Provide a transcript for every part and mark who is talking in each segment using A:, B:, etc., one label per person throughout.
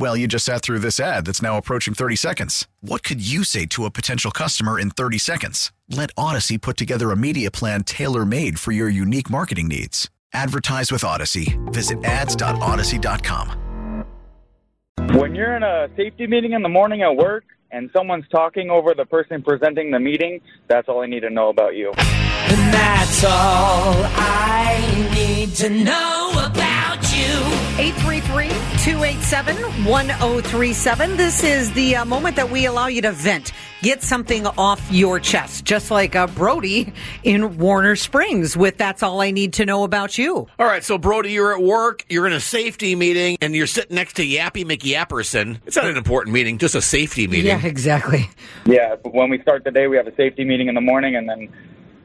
A: Well, you just sat through this ad that's now approaching 30 seconds. What could you say to a potential customer in 30 seconds? Let Audacy put together a media plan tailor made for your unique marketing needs. Advertise with Audacy. Visit ads.audacy.com.
B: When you're in a safety meeting in the morning at work and someone's talking over the person presenting the meeting, that's all I need to know about you.
C: And that's all I need to know about you.
D: 833-287-1037. This is the uh, moment that we allow you to vent. Get something off your chest, just like uh, Brody in Warner Springs with That's All I Need to Know About You.
E: All right, so Brody, you're at work, you're in a safety meeting, and you're sitting next to Yappy McYapperson. It's not an important meeting, just a safety meeting.
D: Yeah, exactly.
B: Yeah, when we start the day, we have a safety meeting in the morning, and then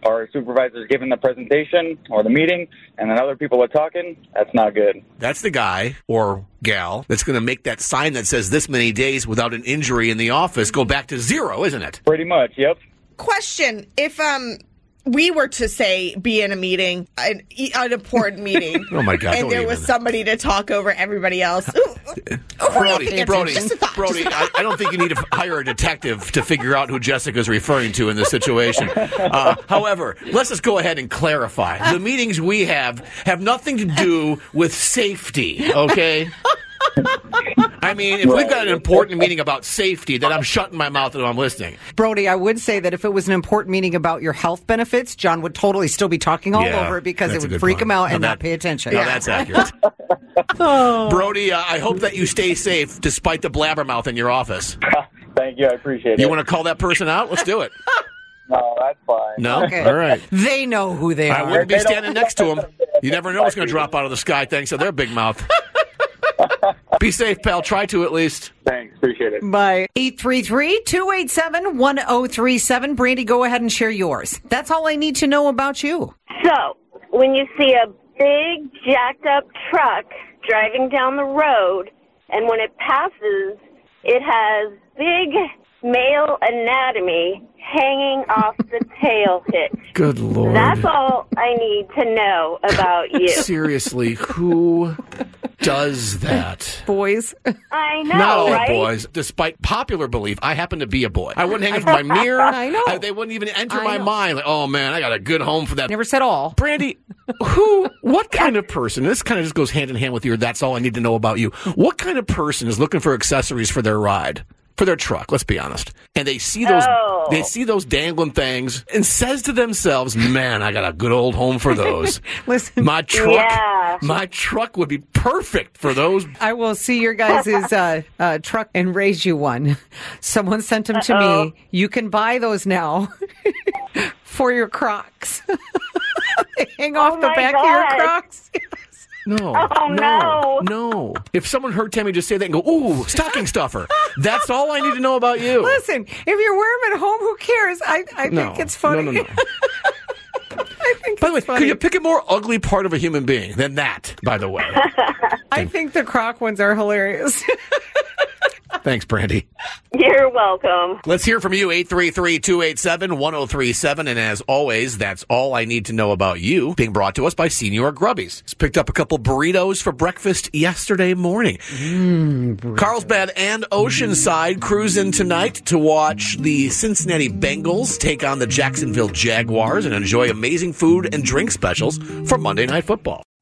B: our supervisor's giving the presentation or the meeting, and then other people are talking. That's not good.
E: That's the guy or gal that's going to make that sign that says this many days without an injury in the office go back to zero, isn't it?
B: Pretty much, yep.
F: Question: If um we were to say be in a meeting, an, an important meeting,
E: Oh my God,
F: and there
E: even.
F: was somebody to talk over everybody else. Ooh,
E: Brody, Brody, Brody,
F: I, a
E: I, I don't think you need to hire a detective to figure out who Jessica's referring to in this situation. Uh, however, let's just go ahead and clarify. The meetings we have have nothing to do with safety, okay? I mean, if we've got an important meeting about safety, then I'm shutting my mouth and I'm listening.
D: Brody, I would say that if it was an important meeting about your health benefits, John would totally still be talking all
E: Yeah,
D: over it because it would freak
E: point.
D: him out
E: Now
D: and
E: that-
D: not pay attention.
E: No, that's accurate. Brody, uh, I hope that you stay safe despite the blabbermouth in your office.
B: Thank you, I appreciate it.
E: You want to call that person out? Let's do it.
B: No, that's fine.
E: No?
D: Okay.
E: All right.
D: They know who they are.
E: I
D: are.
E: wouldn't be standing next to him. You never know what's going to drop out of the sky thanks to their big mouth. Be safe, pal. Try to at least.
B: Thanks, appreciate it.
D: By 833-287-1037. Brandy, go ahead and share yours. That's all I need to know about you.
G: So, when you see a big jacked up truck driving down the road, and when it passes, it has big male anatomy hanging off the tail hitch.
E: Good lord.
G: That's all I need to know about you.
E: Seriously, who does that?
D: Boys.
G: I know,
E: Not all
G: right?
E: boys. Despite popular belief, I happen to be a boy. I wouldn't hang it from my mirror.
D: I know.
E: they wouldn't even enter
D: I
E: my
D: know.
E: mind. Like, oh man, I got a good home for that.
D: Never said all.
E: Brandy, who, what kind of person, this kind of just goes hand in hand with your that's all I need to know about you. What kind of person is looking for accessories for their ride? For their truck, let's be honest. And they see those
G: Oh.
E: they see those dangling things and says to themselves, Man, I got a good old home for those.
D: Listen,
E: My truck
G: Yeah.
E: my truck would be perfect for those
D: I will see your guys' uh, uh, truck and raise you one. Someone sent them to me. You can buy those now for your Crocs. Hang off
G: Oh
D: the
G: my
D: back of your
G: God.
D: Crocs.
E: No.
G: Oh,
E: no.
G: no.
E: No. If someone heard Tammy just say that and go, ooh, stocking stuffer, that's all I need to know about you.
D: Listen, if you're wearing them at home, who cares? I, I
E: no.
D: think it's funny.
E: No, no, no.
D: I think
E: By the way,
D: funny.
E: could you pick a more ugly part of a human being than that, by the way?
D: I think the Croc ones are hilarious.
E: Thanks, Brandy.
G: You're welcome.
E: Let's hear from you, 833-287-1037. And as always, that's all I need to know about you. Being brought to us by Señor Grubby's. He's picked up a couple burritos for breakfast yesterday morning. Mm, Carlsbad and Oceanside cruise in tonight to watch the Cincinnati Bengals take on the Jacksonville Jaguars and enjoy amazing food and drink specials for Monday Night Football.